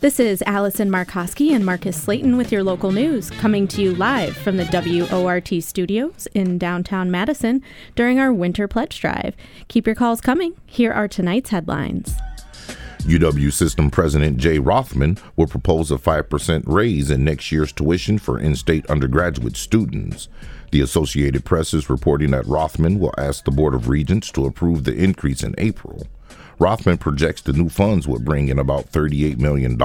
This is Allison Markoski and Marcus Slayton with your local news, coming to you live from the WORT studios in downtown Madison during our winter pledge drive. Keep your calls coming. Here are tonight's headlines. UW System President Jay Rothman will propose a 5% raise in next year's tuition for in state undergraduate students. The Associated Press is reporting that Rothman will ask the Board of Regents to approve the increase in April. Rothman projects the new funds would bring in about $38 million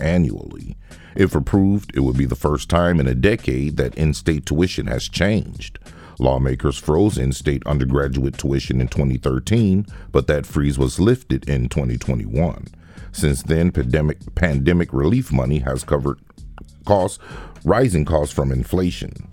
annually. If approved, it would be the first time in a decade that in state tuition has changed. Lawmakers froze in state undergraduate tuition in 2013, but that freeze was lifted in 2021. Since then, pandemic, pandemic relief money has covered costs, rising costs from inflation.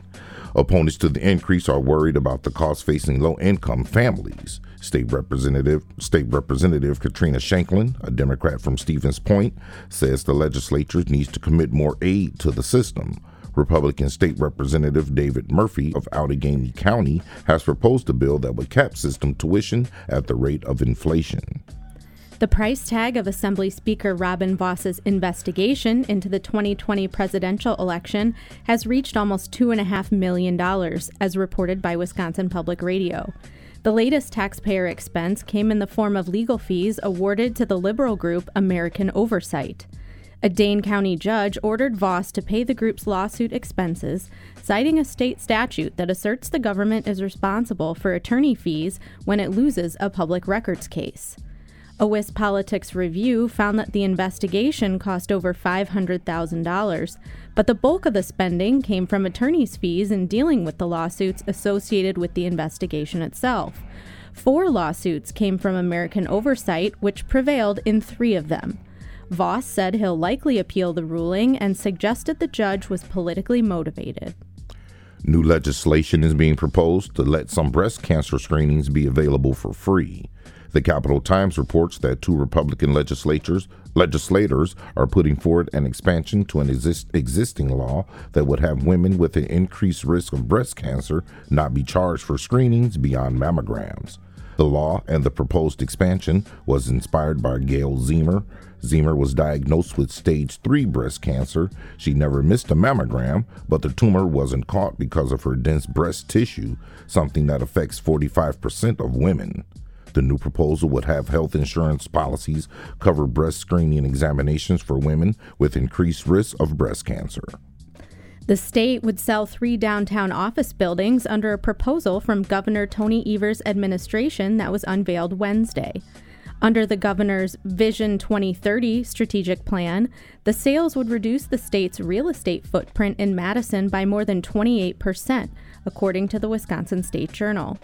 Opponents to the increase are worried about the cost facing low income families. State Representative State Representative Katrina Shankland, a Democrat from Stevens Point, says the legislature needs to commit more aid to the system. Republican State Representative David Murphy of Outagamie County has proposed a bill that would cap system tuition at the rate of inflation. The price tag of Assembly Speaker Robin Vos's investigation into the 2020 presidential election has reached almost $2.5 million, as reported by Wisconsin Public Radio. The latest taxpayer expense came in the form of legal fees awarded to the liberal group American Oversight. A Dane County judge ordered Vos to pay the group's lawsuit expenses, citing a state statute that asserts the government is responsible for attorney fees when it loses a public records case. A WisPolitics review found that the investigation cost over $500,000, but the bulk of the spending came from attorney's fees in dealing with the lawsuits associated with the investigation itself. Four lawsuits came from American Oversight, which prevailed in three of them. Vos said he'll likely appeal the ruling and suggested the judge was politically motivated. New legislation is being proposed to let some breast cancer screenings be available for free. The Capital Times reports that two Republican legislators legislators are putting forward an expansion to an exist, existing law that would have women with an increased risk of breast cancer not be charged for screenings beyond mammograms. The law and the proposed expansion was inspired by Gail Zemer. Zemer was diagnosed with stage 3 breast cancer. She never missed a mammogram, but the tumor wasn't caught because of her dense breast tissue, something that affects 45% of women. The new proposal would have health insurance policies cover breast screening examinations for women with increased risk of breast cancer. The state would sell three downtown office buildings under a proposal from Governor Tony Evers' administration that was unveiled Wednesday. Under the governor's Vision 2030 strategic plan, the sales would reduce the state's real estate footprint in Madison by more than 28%, according to the Wisconsin State Journal.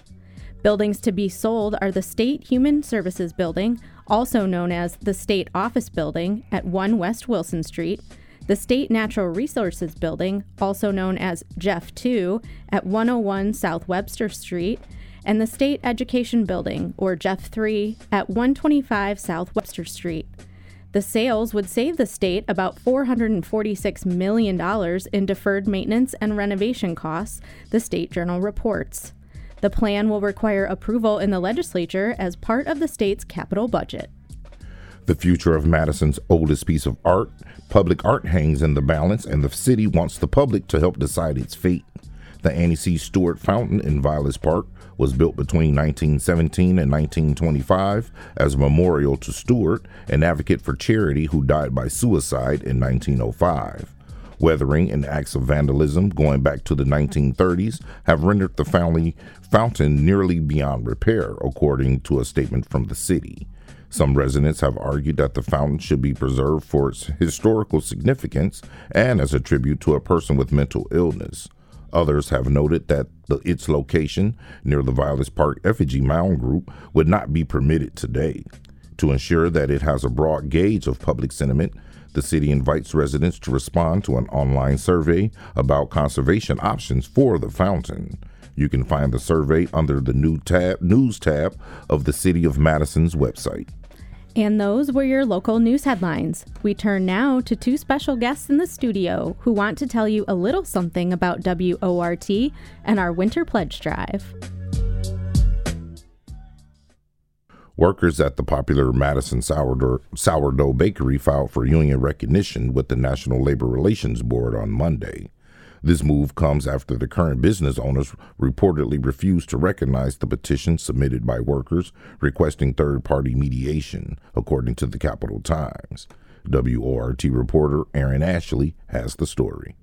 Buildings to be sold are the State Human Services Building, also known as the State Office Building at 1 West Wilson Street, the State Natural Resources Building, also known as GEF 2, at 101 South Webster Street, and the State Education Building, or GEF 3, at 125 South Webster Street. The sales would save the state about $446 million in deferred maintenance and renovation costs, the State Journal reports. The plan will require approval in the legislature as part of the state's capital budget. The future of Madison's oldest piece of art, public art, hangs in the balance, and the city wants the public to help decide its fate. The Annie C. Stewart Fountain in Vilas Park was built between 1917 and 1925 as a memorial to Stewart, an advocate for charity who died by suicide in 1905. Weathering and acts of vandalism going back to the 1930s have rendered the fountain nearly beyond repair, according to a statement from the city. Some residents have argued that the fountain should be preserved for its historical significance and as a tribute to a person with mental illness. Others have noted that the, its location near the Vilas Park Effigy Mound Group would not be permitted today. To ensure that it has a broad gauge of public sentiment, the city invites residents to respond to an online survey about conservation options for the fountain. You can find the survey under the new tab, news tab of the City of Madison's website. And those were your local news headlines. We turn now to two special guests in the studio who want to tell you a little something about WORT and our Winter Pledge Drive. Workers at the popular Madison Sourdough, Sourdough Bakery filed for union recognition with the National Labor Relations Board on Monday. This move comes after the current business owners reportedly refused to recognize the petition submitted by workers requesting third party mediation, according to the Capital Times. WORT reporter Aaron Ashley has the story.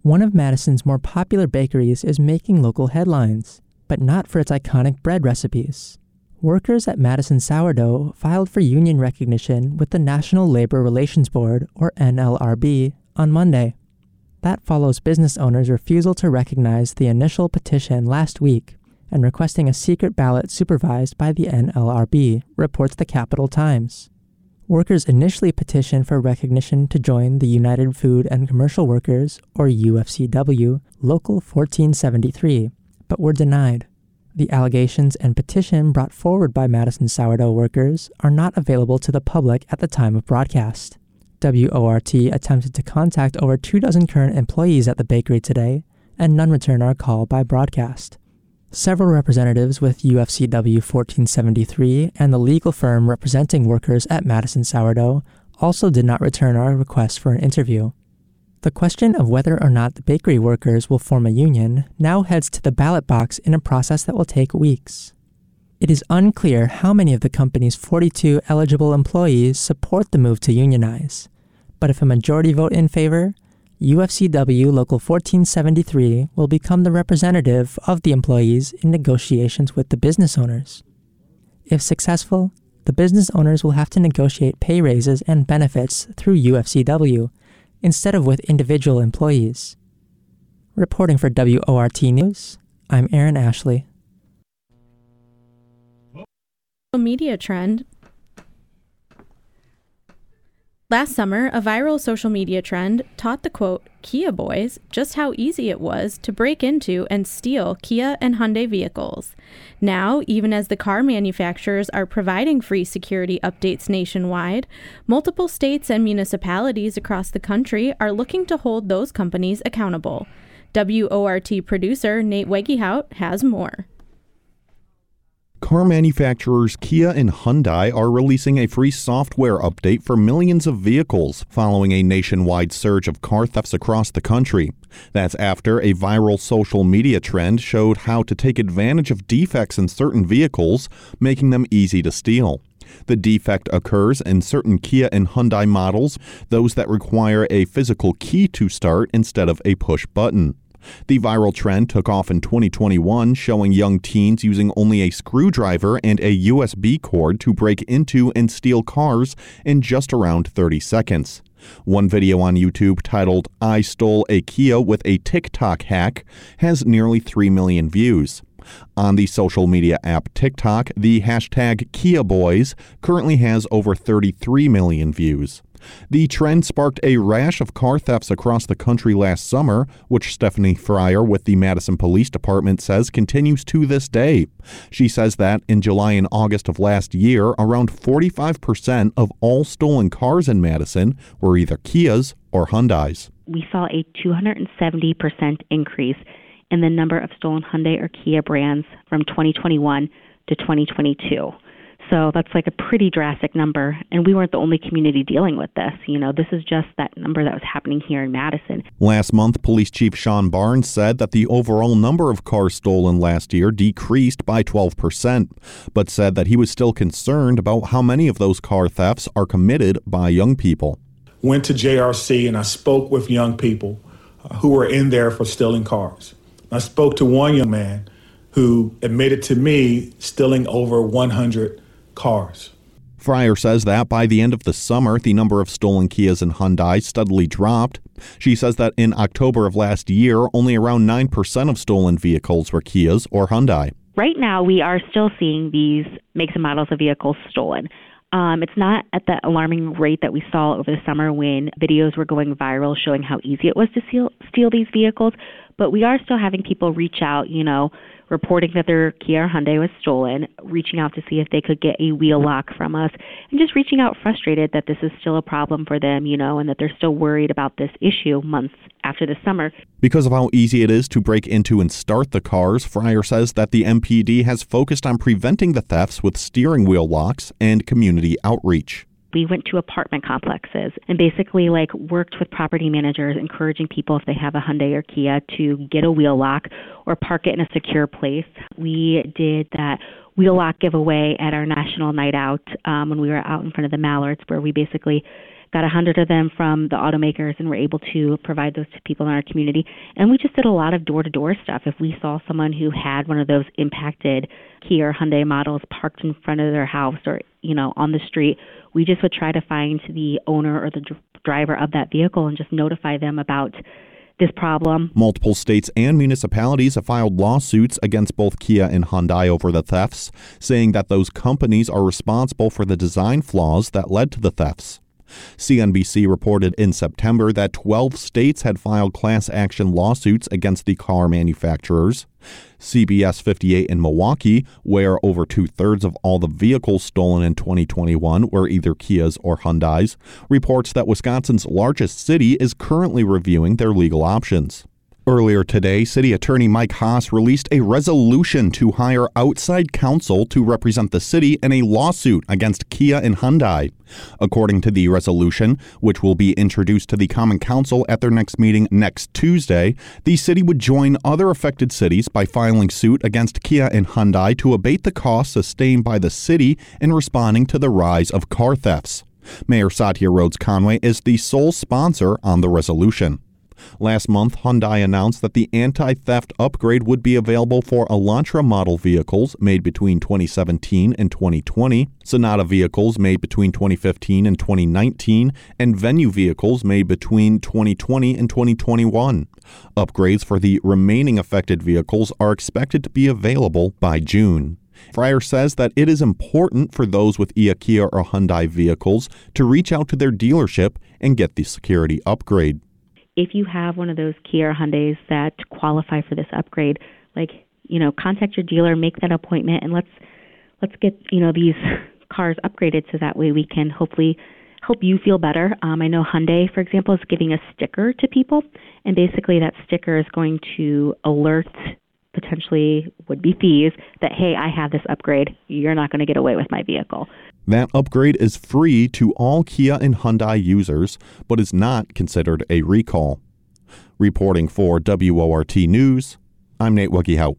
One of Madison's more popular bakeries is making local headlines but not for its iconic bread recipes. Workers at Madison Sourdough filed for union recognition with the National Labor Relations Board, or NLRB, on Monday. That follows business owners' refusal to recognize the initial petition last week and requesting a secret ballot supervised by the NLRB, reports the Capital Times. Workers initially petitioned for recognition to join the United Food and Commercial Workers, or UFCW, Local 1473, but were denied. The allegations and petition brought forward by Madison sourdough workers are not available to the public at the time of broadcast. WORT attempted to contact over two dozen current employees at the bakery today, and none returned our call by broadcast. Several representatives with UFCW 1473 and the legal firm representing workers at Madison Sourdough also did not return our request for an interview. The question of whether or not the bakery workers will form a union now heads to the ballot box in a process that will take weeks. It is unclear how many of the company's 42 eligible employees support the move to unionize, but if a majority vote in favor, UFCW Local 1473 will become the representative of the employees in negotiations with the business owners. If successful, the business owners will have to negotiate pay raises and benefits through UFCW instead of with individual employees. Reporting for WORT News, I'm Aaron Ashley. Media trend Last summer, a viral social media trend taught the quote, Kia boys, just how easy it was to break into and steal Kia and Hyundai vehicles. Now, even as the car manufacturers are providing free security updates nationwide, multiple states and municipalities across the country are looking to hold those companies accountable. WORT producer Nate Wegehout has more car manufacturers Kia and Hyundai are releasing a free software update for millions of vehicles following a nationwide surge of car thefts across the country. That's after a viral social media trend showed how to take advantage of defects in certain vehicles, making them easy to steal. The defect occurs in certain Kia and Hyundai models, those that require a physical key to start instead of a push button. The viral trend took off in 2021, showing young teens using only a screwdriver and a USB cord to break into and steal cars in just around 30 seconds. One video on YouTube titled I Stole a Kia with a TikTok Hack has nearly 3 million views. On the social media app TikTok, the hashtag KiaBoys currently has over 33 million views. The trend sparked a rash of car thefts across the country last summer, which Stephanie Fryer with the Madison Police Department says continues to this day. She says that in July and August of last year, around 45% of all stolen cars in Madison were either Kias or Hyundais. We saw a 270% increase in the number of stolen Hyundai or Kia brands from 2021 to 2022. So that's like a pretty drastic number. And we weren't the only community dealing with this. You know, this is just that number that was happening here in Madison. Last month, Police Chief Shon Barnes said that the overall number of cars stolen last year decreased by 12%, but said that he was still concerned about how many of those car thefts are committed by young people. Went to JRC and I spoke with young people uh, who were in there for stealing cars. I spoke to one young man who admitted to me stealing over 100 cars. Fryer says that by the end of the summer, the number of stolen Kias and Hyundai steadily dropped. She says that in October of last year, only around 9% of stolen vehicles were Kias or Hyundai. Right now, we are still seeing these makes and models of vehicles stolen. Um, it's not at the alarming rate that we saw over the summer when videos were going viral showing how easy it was to steal, steal these vehicles, But we are still having people reach out, you know, reporting that their Kia Hyundai was stolen, reaching out to see if they could get a wheel lock from us, and just reaching out frustrated that this is still a problem for them, you know, and that they're still worried about this issue months after the summer. Because of how easy it is to break into and start the cars, Fryer says that the MPD has focused on preventing the thefts with steering wheel locks and community outreach we went to apartment complexes and basically like worked with property managers encouraging people if they have a Hyundai or Kia to get a wheel lock or park it in a secure place. We did that wheel lock giveaway at our national night out um, when we were out in front of the Mallards where we basically got a hundred of them from the automakers and were able to provide those to people in our community. And we just did a lot of door to door stuff. If we saw someone who had one of those impacted Kia or Hyundai models parked in front of their house or, you know, on the street, we just would try to find the owner or the dr- driver of that vehicle and just notify them about this problem. Multiple states and municipalities have filed lawsuits against both Kia and Hyundai over the thefts, saying that those companies are responsible for the design flaws that led to the thefts. CNBC reported in September that 12 states had filed class action lawsuits against the car manufacturers. CBS 58 in Milwaukee, where over two thirds of all the vehicles stolen in 2021 were either Kias or Hyundais, reports that Wisconsin's largest city is currently reviewing their legal options. Earlier today, City Attorney Mike Haas released a resolution to hire outside counsel to represent the city in a lawsuit against Kia and Hyundai. According to the resolution, which will be introduced to the Common Council at their next meeting next Tuesday, the city would join other affected cities by filing suit against Kia and Hyundai to abate the costs sustained by the city in responding to the rise of car thefts. Mayor Satya Rhodes Conway is the sole sponsor on the resolution. Last month, Hyundai announced that the anti theft upgrade would be available for Elantra model vehicles made between 2017 and 2020, Sonata vehicles made between 2015 and 2019, and Venue vehicles made between 2020 and 2021. Upgrades for the remaining affected vehicles are expected to be available by June. Fryer says that it is important for those with Kia or Hyundai vehicles to reach out to their dealership and get the security upgrade if you have one of those Kia or Hyundais that qualify for this upgrade, like you know, contact your dealer, make that appointment, and let's let's get you know these cars upgraded so that way we can hopefully help you feel better. Um, I know Hyundai, for example, is giving a sticker to people, and basically that sticker is going to alert potentially would be thieves that hey, I have this upgrade. You're not going to get away with my vehicle. That upgrade is free to all Kia and Hyundai users, but is not considered a recall. Reporting for WORT News, I'm Nate Wuggyhout.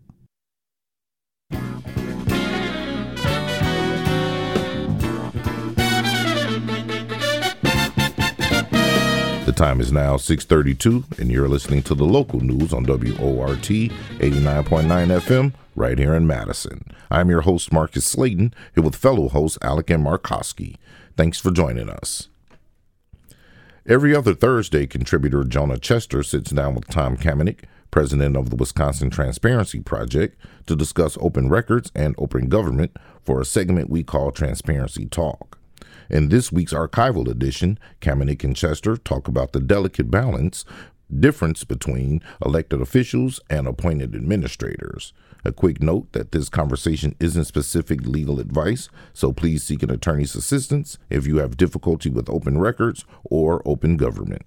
Time is now 6:32 and you're listening to the local news on WORT 89.9 FM right here in Madison. I'm your host, Marcus Slayton, here with fellow host Alec and Markowski. Thanks for joining us. Every other Thursday, contributor Jonah Chester sits down with Tom Kamenick, president of the Wisconsin Transparency Project, to discuss open records and open government for a segment we call Transparency Talk. In this week's archival edition, Kamenick and Chester talk about the delicate balance difference between elected officials and appointed administrators. A quick note that this conversation isn't specific legal advice, so please seek an attorney's assistance if you have difficulty with open records or open government.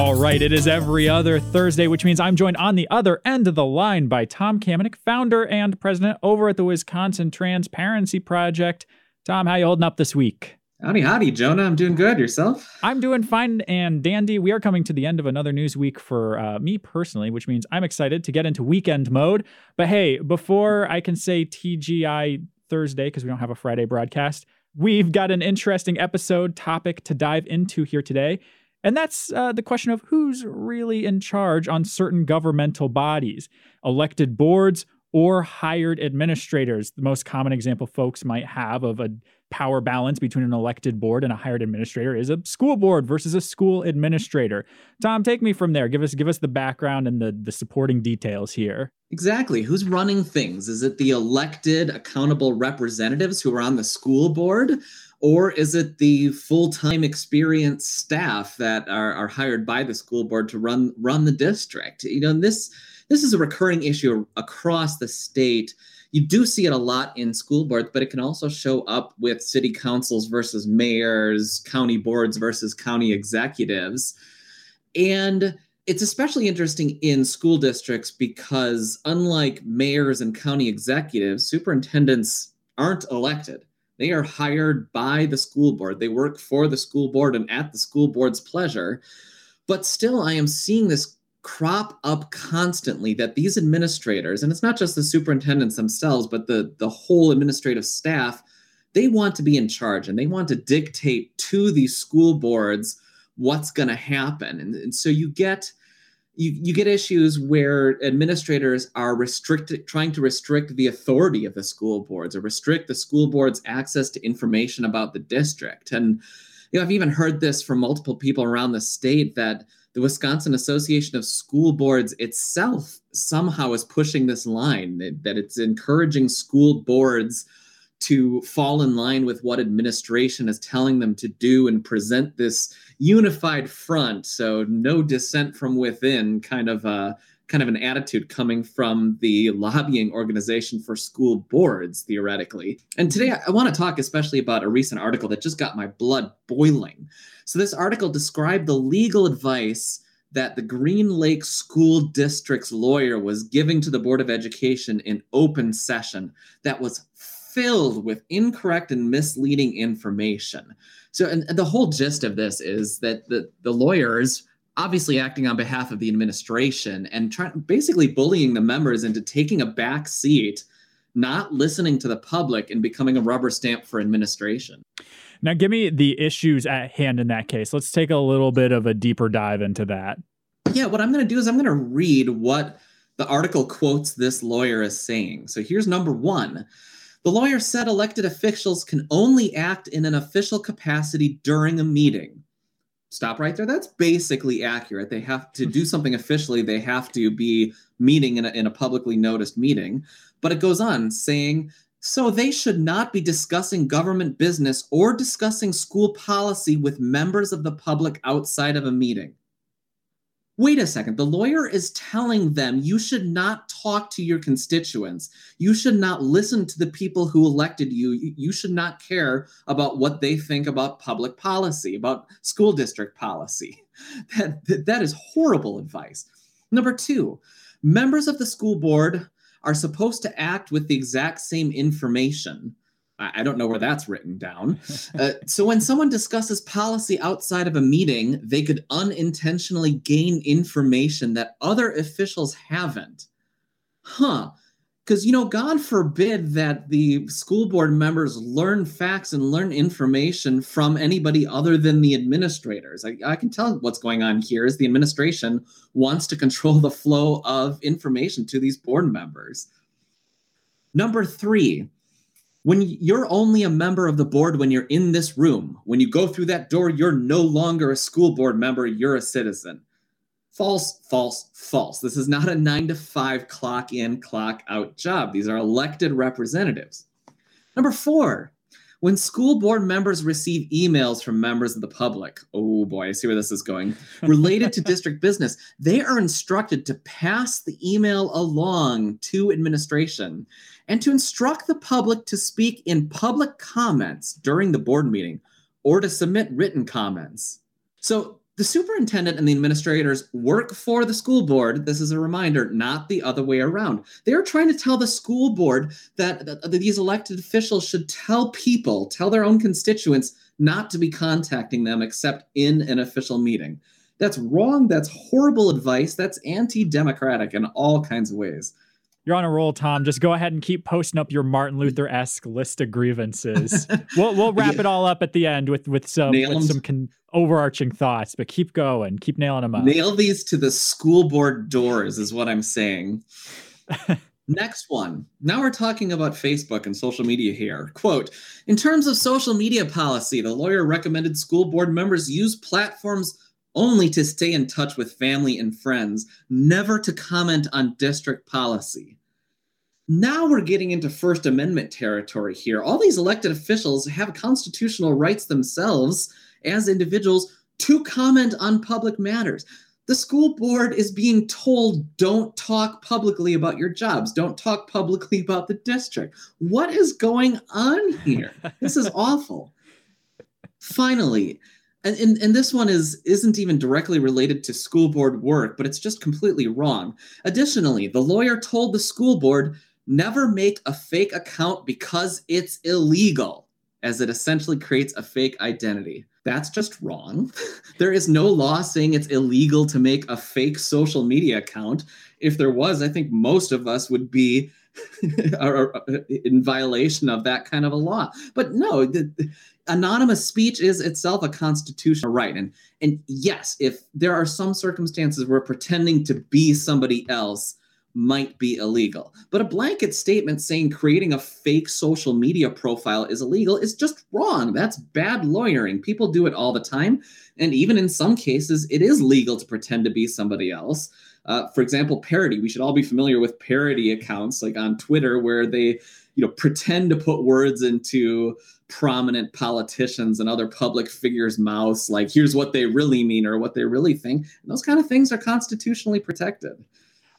All right, it is every other Thursday, which means I'm joined on the other end of the line by Tom Kamenick, founder and president over at the Wisconsin Transparency Project. Tom, how you holding up this week? Howdy, howdy, Jonah. I'm doing good. Yourself? I'm doing fine and dandy. We are coming to the end of another news week for uh, me personally, which means I'm excited to get into weekend mode. But hey, before I can say TGI Thursday, because we don't have a Friday broadcast, we've got an interesting episode topic to dive into here today. And that's uh, the question of who's really in charge on certain governmental bodies, elected boards or hired administrators. The most common example folks might have of a power balance between an elected board and a hired administrator is a school board versus a school administrator. Tom, take me from there. Give us give us the background and the the supporting details here. Exactly. Who's running things? Is it the elected accountable representatives who are on the school board? Or is it the full-time experienced staff that are, are hired by the school board to run run the district? You know, this this is a recurring issue across the state you do see it a lot in school boards, but it can also show up with city councils versus mayors, county boards versus county executives. And it's especially interesting in school districts because, unlike mayors and county executives, superintendents aren't elected. They are hired by the school board. They work for the school board and at the school board's pleasure. But still, I am seeing this crop up constantly that these administrators and it's not just the superintendents themselves but the the whole administrative staff they want to be in charge and they want to dictate to these school boards what's going to happen and, and so you get you, you get issues where administrators are restricted trying to restrict the authority of the school boards or restrict the school board's access to information about the district. And you know i've even heard this from multiple people around the state that the Wisconsin Association of School Boards itself somehow is pushing this line that it's encouraging school boards to fall in line with what administration is telling them to do and present this unified front. So no dissent from within kind of a kind of an attitude coming from the lobbying organization for school boards theoretically. And today I want to talk especially about a recent article that just got my blood boiling. So, this article described the legal advice that the Green Lake School District's lawyer was giving to the Board of Education in open session that was filled with incorrect and misleading information. So, and, and the whole gist of this is that the, the lawyers obviously acting on behalf of the administration and trying basically bullying the members into taking a back seat, not listening to the public and becoming a rubber stamp for administration. Now, give me the issues at hand in that case. Let's take a little bit of a deeper dive into that. Yeah, what I'm going to do is I'm going to read what the article quotes this lawyer as saying. So here's number one. The lawyer said elected officials can only act in an official capacity during a meeting. Stop right there. That's basically accurate. They have to do hmm. something officially, they have to be meeting in a, in a publicly noticed meeting. But it goes on saying so they should not be discussing government business or discussing school policy with members of the public outside of a meeting. Wait a second. The lawyer is telling them you should not talk to your constituents. You should not listen to the people who elected you. You should not care about what they think about public policy, about school district policy. That, that, that is horrible advice. Number two, members of the school board are supposed to act with the exact same information. I, don't know where that's written down. Uh, so when someone discusses policy outside of a meeting, they could unintentionally gain information that other officials haven't. Huh because you know god forbid that the school board members learn facts and learn information from anybody other than the administrators I, I, can tell what's going on here is the administration wants to control the flow of information to these board members number three when you're only a member of the board when you're in this room when you go through that door you're no longer a school board member you're a citizen False, false, false. This is not a nine to five clock in, clock out job. These are elected representatives. Number four, when school board members receive emails from members of the public, oh boy, I see where this is going, related to district business, they are instructed to pass the email along to administration and to instruct the public to speak in public comments during the board meeting or to submit written comments. So the superintendent and the administrators work for the school board. This is a reminder, not the other way around. They're trying to tell the school board that, that, these elected officials should tell people, tell their own constituents, not to be contacting them except in an official meeting. That's wrong. That's horrible advice. That's anti democratic in all kinds of ways. You're on a roll, Tom. Just go ahead and keep posting up your Martin Luther esque list of grievances. we'll we'll wrap yeah. it all up at the end with with some with some con- overarching thoughts, but keep going, keep nailing them up. Nail these to the school board doors is what I'm saying. Next one. Now we're talking about Facebook and social media here. Quote In terms of social media policy, the lawyer recommended school board members use platforms only to stay in touch with family and friends, never to comment on district policy. Now we're getting into First Amendment territory here. All these elected officials have constitutional rights themselves as individuals to comment on public matters. The school board is being told don't talk publicly about your jobs. Don't talk publicly about the district. What is going on here? This is awful. Finally and, and, and this one is isn't even directly related to school board work but it's just completely wrong. Additionally the lawyer told the school board never make a fake account because it's illegal as it essentially creates a fake identity that's just wrong. there is no law saying it's illegal to make a fake social media account. If there was, I think most of us would be uh, in violation of that kind of a law. But no, the, the, anonymous speech is itself a constitutional right. And and yes, if there are some circumstances where pretending to be somebody else might be illegal. But a blanket statement saying creating a fake social media profile is illegal is just wrong. That's bad lawyering. People do it all the time. And even in some cases, it is legal to pretend to be somebody else. Uh, for example, parody. We should all be familiar with parody accounts like on Twitter where they you know pretend to put words into prominent politicians and other public figures mouths like here's what they really mean or what they really think and those kind of things are constitutionally protected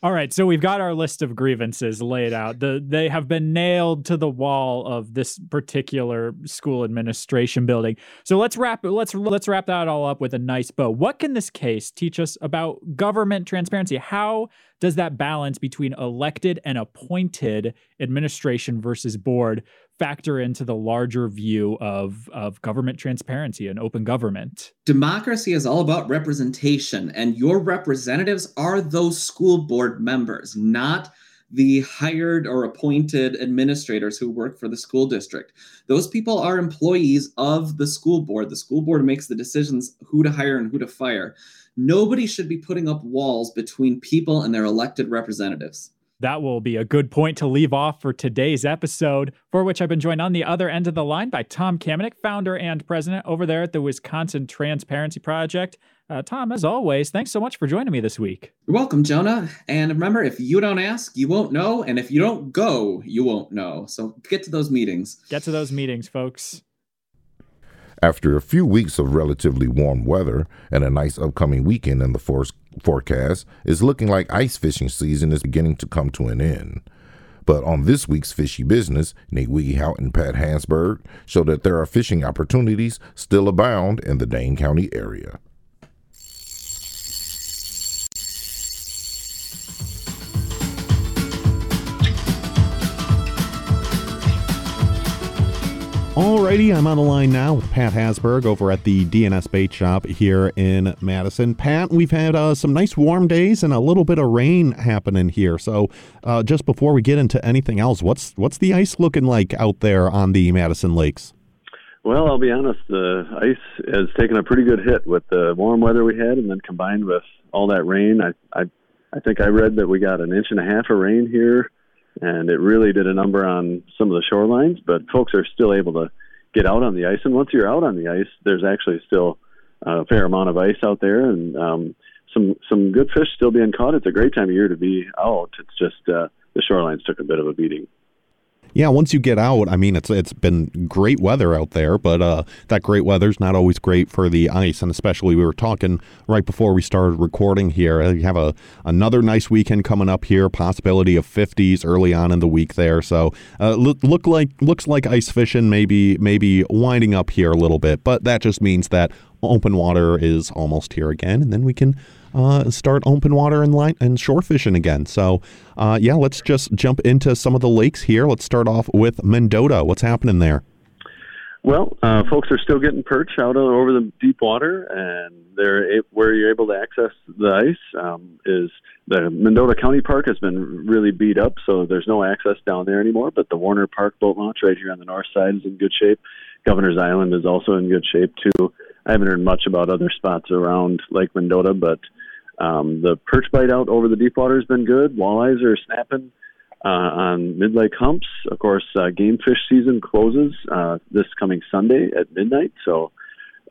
all right, so we've got our list of grievances laid out. The they have been nailed to the wall of this particular school administration building. So let's wrap let's let's wrap that all up with a nice bow. What can this case teach us about government transparency? How does that balance between elected and appointed administration versus board factor into the larger view of, of government transparency and open government? Democracy is all about representation, and your representatives are those school board members, not the hired or appointed administrators who work for the school district. Those people are employees of the school board. The school board makes the decisions who to hire and who to fire. Nobody should be putting up walls between people and their elected representatives that will be a good point to leave off for today's episode, for which I've been joined on the other end of the line by Tom Kamenick, founder and president over there at the Wisconsin Transparency Project. Uh, Tom, as always, thanks so much for joining me this week. You're welcome, Jonah. And remember, if you don't ask, you won't know. And if you don't go, you won't know. So get to those meetings. Get to those meetings, folks. After a few weeks of relatively warm weather and a nice upcoming weekend in the for- forecast, it's looking like ice fishing season is beginning to come to an end. But on this week's Fishy Business, Nate Wiegehout and Pat Hansberg show that there are fishing opportunities still abound in the Dane County area. Alrighty, I'm on the line now with Pat Hasberg over at the D&S Bait Shop here in Madison. Pat, we've had uh, some nice warm days and a little bit of rain happening here. So, uh, just before we get into anything else, what's what's the ice looking like out there on the Madison lakes? Well, I'll be honest, the ice has taken a pretty good hit with the warm weather we had, and then combined with all that rain. I I, I think I read that we got an inch and a half of rain here and it really did a number on some of the shorelines. But folks are still able to get out on the ice, and once you're out on the ice, there's actually still a fair amount of ice out there, and um, some some good fish still being caught. It's a great time of year to be out. It's just uh, the shorelines took a bit of a beating yeah, once you get out, I mean, it's it's been great weather out there, but uh, that great weather's not always great for the ice, and especially we were talking right before we started recording here. Uh, you have a another nice weekend coming up here, possibility of 50s early on in the week there. So uh, look, look like looks like ice fishing maybe maybe winding up here a little bit, but that just means that open water is almost here again, and then we can uh, start open water and line and shore fishing again. So, uh, yeah, let's just jump into some of the lakes here. Let's start off with Mendota. What's happening there? Well, uh, folks are still getting perch out over the deep water, and they're where you're able to access the ice um, is the Mendota County Park has been really beat up, so there's no access down there anymore. But the Warner Park boat launch right here on the north side is in good shape. Governor's Island is also in good shape too. I haven't heard much about other spots around Lake Mendota, but um, the perch bite out over the deep water has been good. Walleyes are snapping uh, on mid lake humps. Of course, uh, game fish season closes uh, this coming Sunday at midnight, so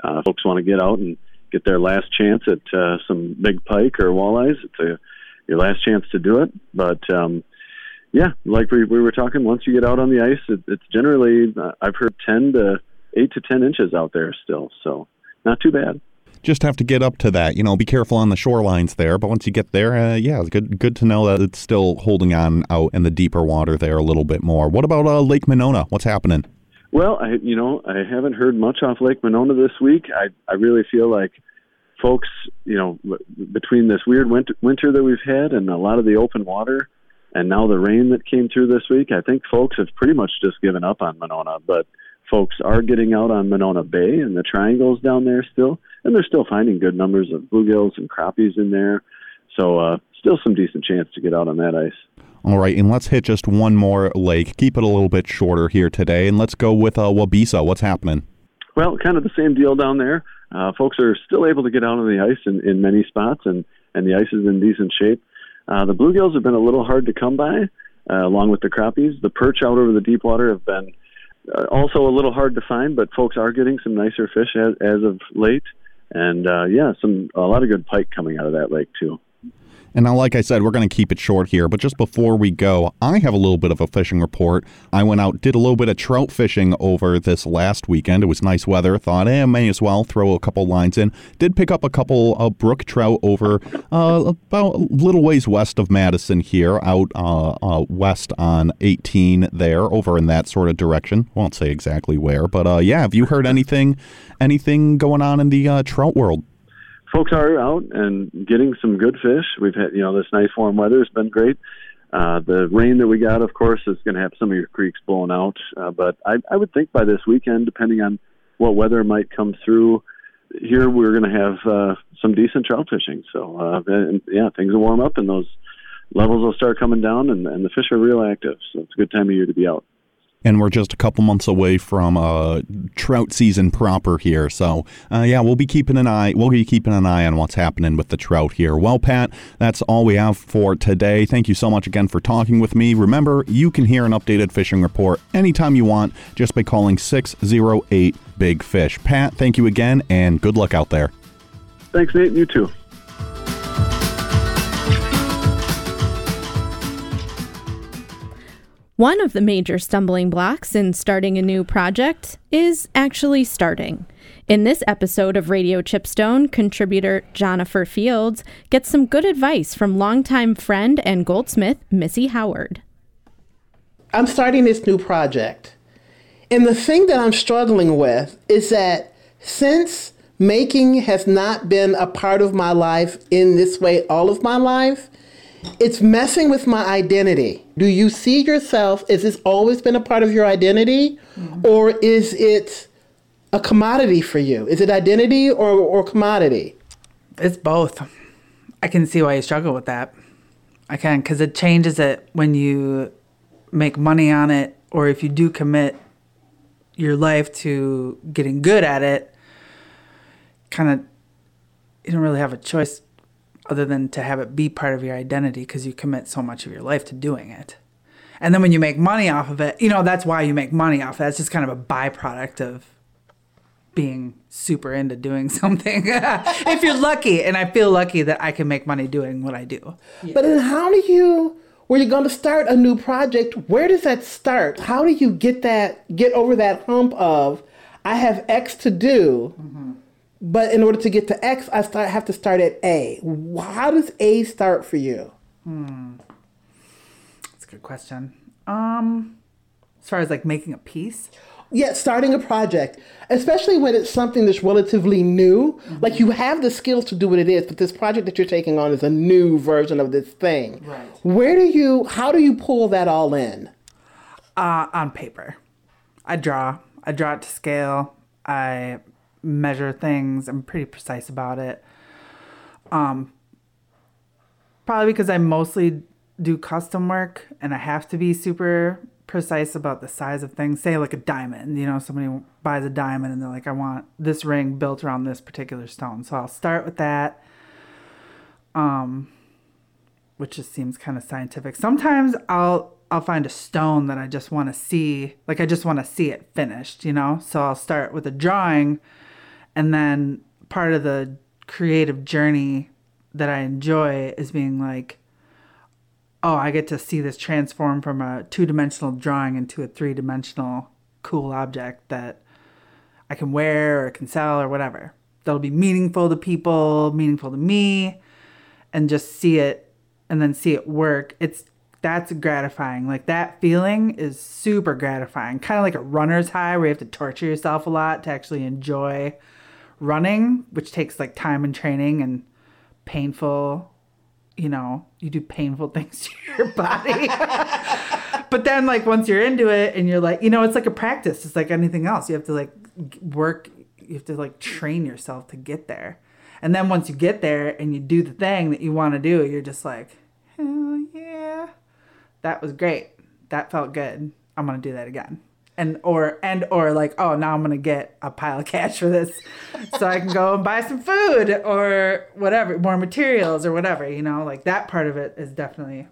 uh, folks want to get out and get their last chance at uh, some big pike or walleyes. It's a, your last chance to do it. But um, yeah, like we, we were talking, once you get out on the ice, it, it's generally, uh, I've heard 10 to 8 to 10 inches out there still. So not too bad just have to get up to that. You know, be careful on the shorelines there. But once you get there, uh, yeah, it's good. Good to know that it's still holding on out in the deeper water there a little bit more. What about uh, Lake Monona? What's happening? Well, I you know I haven't heard much off Lake Monona this week. I I really feel like folks, you know, between this weird winter winter that we've had and a lot of the open water, and now the rain that came through this week, I think folks have pretty much just given up on Monona. But folks are getting out on Monona Bay and the triangles down there still, and they're still finding good numbers of bluegills and crappies in there. So uh, still some decent chance to get out on that ice. All right, and let's hit just one more lake. Keep it a little bit shorter here today, and let's go with uh, Waubesa. What's happening? Well, kind of the same deal down there. Uh, folks are still able to get out on the ice in, in many spots, and, and the ice is in decent shape. Uh, the bluegills have been a little hard to come by, uh, along with the crappies. The perch out over the deep water have been uh, also a little hard to find, but folks are getting some nicer fish as, as of late, and uh, yeah, some a lot of good pike coming out of that lake too. And now, like I said, we're going to keep it short here. But just before we go, I have a little bit of a fishing report. I went out, did a little bit of trout fishing over this last weekend. It was nice weather. Thought, eh, may as well throw a couple lines in. Did pick up a couple of brook trout over uh, about a little ways west of Madison here, out uh, uh, west on 18 there, over in that sort of direction. Won't say exactly where, but uh, yeah. Have you heard anything, anything going on in the uh, trout world? Folks are out and getting some good fish. We've had, you know, this nice warm weather has been great. Uh, the rain that we got, of course, is going to have some of your creeks blown out. Uh, but I, I would think by this weekend, depending on what weather might come through, here we're going to have uh, some decent trout fishing. So, uh, and, yeah, things will warm up and those levels will start coming down, and, and the fish are real active. So it's a good time of year to be out and we're just a couple months away from uh, trout season proper here. So, uh, yeah, we'll be keeping an eye. We'll be keeping an eye on what's happening with the trout here. Well, Pat, that's all we have for today. Thank you so much again for talking with me. Remember, you can hear an updated fishing report anytime you want just by calling 608 Big Fish. Pat, thank you again, and good luck out there. Thanks, Nate. You too. One of the major stumbling blocks in starting a new project is actually starting. In this episode of Radio Chipstone, contributor Jennifer Fields gets some good advice from longtime friend and goldsmith Missy Howard. I'm starting this new project. And the thing that I'm struggling with is that since making has not been a part of my life in this way all of my life, it's messing with my identity. Do you see yourself? Has this always been a part of your identity? Mm-hmm. Or is it a commodity for you? Is it identity or, or commodity? It's both. I can see why you struggle with that. I can, because it changes it when you make money on it, or if you do commit your life to getting good at it, kind of, you don't really have a choice other than to have it be part of your identity because you commit so much of your life to doing it. And then when you make money off of it, you know, that's why you make money off of it. That's just kind of a byproduct of being super into doing something. if you're lucky, and I feel lucky that I can make money doing what I do. But then how do you when you're going to start a new project, where does that start? How do you get that get over that hump of I have X to do? Mm-hmm but in order to get to X, I start have to start at A. How does A start for you? Hmm. That's a good question. Um, as far as like making a piece. Yeah, starting a project, especially when it's something that's relatively new. Mm-hmm. Like you have the skills to do what it is, but this project that you're taking on is a new version of this thing. Right. Where do you? How do you pull that all in? Uh, on paper, I draw. I draw it to scale. I measure things. I'm pretty precise about it. Um, probably because I mostly do custom work and I have to be super precise about the size of things. Say like a diamond, you know, somebody buys a diamond and they're like, I want this ring built around this particular stone. So I'll start with that. Um, which just seems kind of scientific. Sometimes I'll I'll find a stone that I just want to see, like I just want to see it finished, you know? So I'll start with a drawing and then part of the creative journey that I enjoy is being like oh, I get to see this transform from a two-dimensional drawing into a three-dimensional cool object that I can wear or can sell or whatever. That'll be meaningful to people, meaningful to me, and just see it and then see it work. It's that's gratifying. Like that feeling is super gratifying. Kind of like a runner's high where you have to torture yourself a lot to actually enjoy running, which takes like time and training and painful, you know, you do painful things to your body. but then like once you're into it and you're like, you know, it's like a practice. It's like anything else. You have to like work, you have to like train yourself to get there. And then once you get there and you do the thing that you want to do, you're just like, hell yeah that was great. That felt good. I'm gonna do that again. And or and or like, oh now I'm gonna get a pile of cash for this so I can go and buy some food or whatever, more materials or whatever, you know, like that part of it is definitely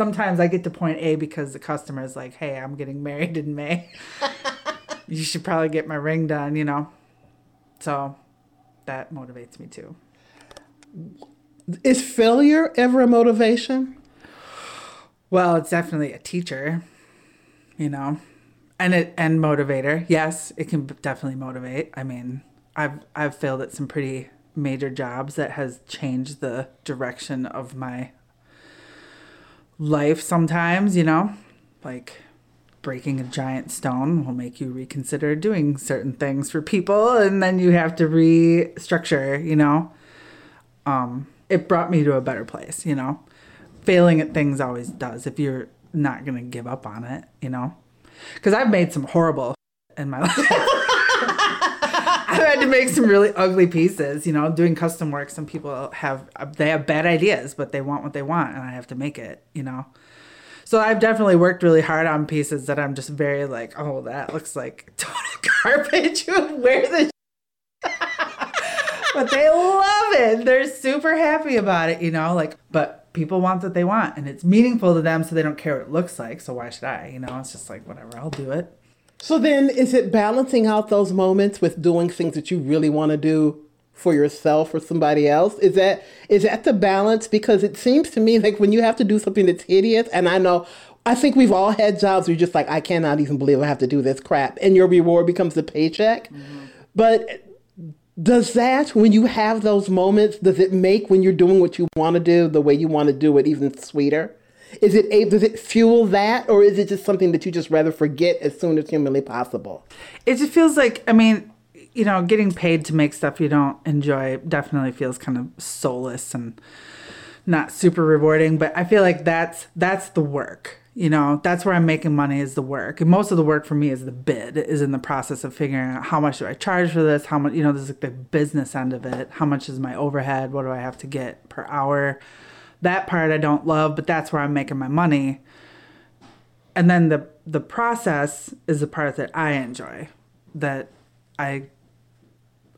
sometimes I get to point A because the customer is like, Hey, I'm getting married in May. you should probably get my ring done, you know. So that motivates me too. Is failure ever a motivation? Well, it's definitely a teacher, you know, and it and motivator. Yes, it can definitely motivate. I mean, I've I've failed at some pretty major jobs that has changed the direction of my life sometimes, you know? Like breaking a giant stone will make you reconsider doing certain things for people and then you have to restructure, you know? Um it brought me to a better place, you know? failing at things always does if you're not going to give up on it, you know? Because I've made some horrible in my life. I've had to make some really ugly pieces, you know, doing custom work. Some people have, they have bad ideas, but they want what they want and I have to make it, you know? So I've definitely worked really hard on pieces that I'm just very like, oh, that looks like total garbage. Where the but they love it. They're super happy about it, you know, like, but people want what they want and it's meaningful to them so they don't care what it looks like so why should i you know it's just like whatever i'll do it so then is it balancing out those moments with doing things that you really want to do for yourself or somebody else is that is that the balance because it seems to me like when you have to do something that's hideous and i know I think we've all had jobs where you're just like, I cannot even believe I have to do this crap. And your reward becomes the paycheck. Mm-hmm. But does that when you have those moments does it make when you're doing what you want to do the way you want to do it even sweeter? Is it able, does it fuel that or is it just something that you just rather forget as soon as humanly possible? It just feels like i mean you know getting paid to make stuff you don't enjoy definitely feels kind of soulless and not super rewarding but i feel like that's that's the work you know that's where i'm making money is the work. And most of the work for me is the bid is in the process of figuring out how much do i charge for this? How much you know this is like the business end of it. How much is my overhead? What do i have to get per hour? That part i don't love but that's where i'm making my money. And then the the process is the part that i enjoy that i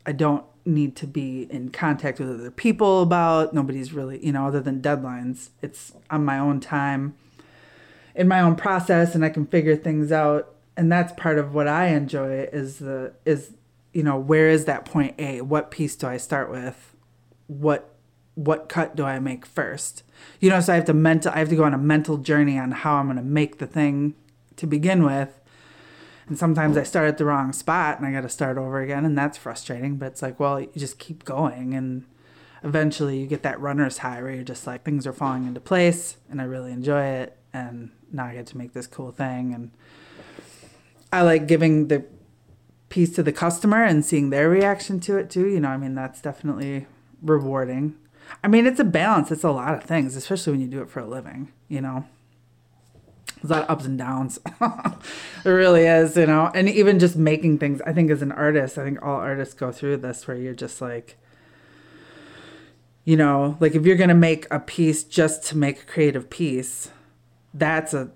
i don't need to be in contact with other people about. Nobody's really you know other than deadlines. It's on my own time in my own process and I can figure things out. And that's part of what I enjoy is the is you know where is that point A? What piece do I start with? What what cut do I make first? You know, so I have to mental I have to go on a mental journey on how I'm going to make the thing to begin with. And sometimes I start at the wrong spot and I got to start over again and that's frustrating, but it's like, well, you just keep going and eventually you get that runner's high where you're just like things are falling into place and I really enjoy it and now I get to make this cool thing. And I like giving the piece to the customer and seeing their reaction to it too. You know, I mean, that's definitely rewarding. I mean, it's a balance. It's a lot of things, especially when you do it for a living, you know. There's a lot of ups and downs. it really is, you know. And even just making things, I think as an artist, I think all artists go through this where you're just like, you know, like if you're going to make a piece just to make a creative piece, that's a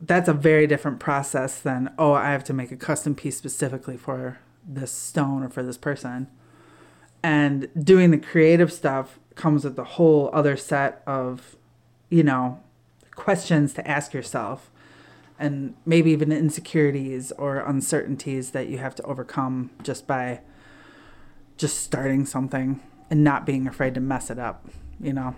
that's a very different process than oh i have to make a custom piece specifically for this stone or for this person and doing the creative stuff comes with a whole other set of you know questions to ask yourself and maybe even insecurities or uncertainties that you have to overcome just by just starting something and not being afraid to mess it up, you know.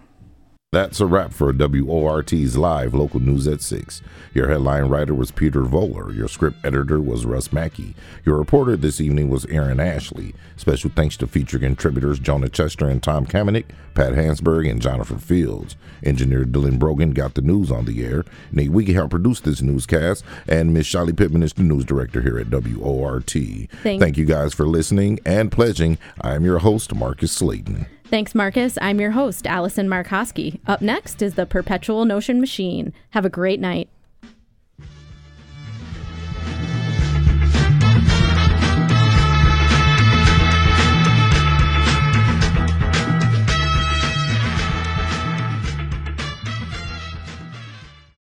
That's a wrap for WORT's live local news at 6. Your headline writer was Peter Voller. Your script editor was Russ Mackey. Your reporter this evening was Aaron Ashley. Special thanks to feature contributors Jonah Chester and Tom Kamenick, Pat Hansberg, and Jonathan Fields. Engineer Dylan Brogan got the news on the air. Nate Wiggy helped produce this newscast, and Miss Shelly Pittman is the news director here at WORT. Thank- Thank you guys for listening and pledging. I am your host, Marcus Slayton. Thanks, Marcus. I'm your host, Allison Markowski. Up next is the Perpetual Notion Machine. Have a great night.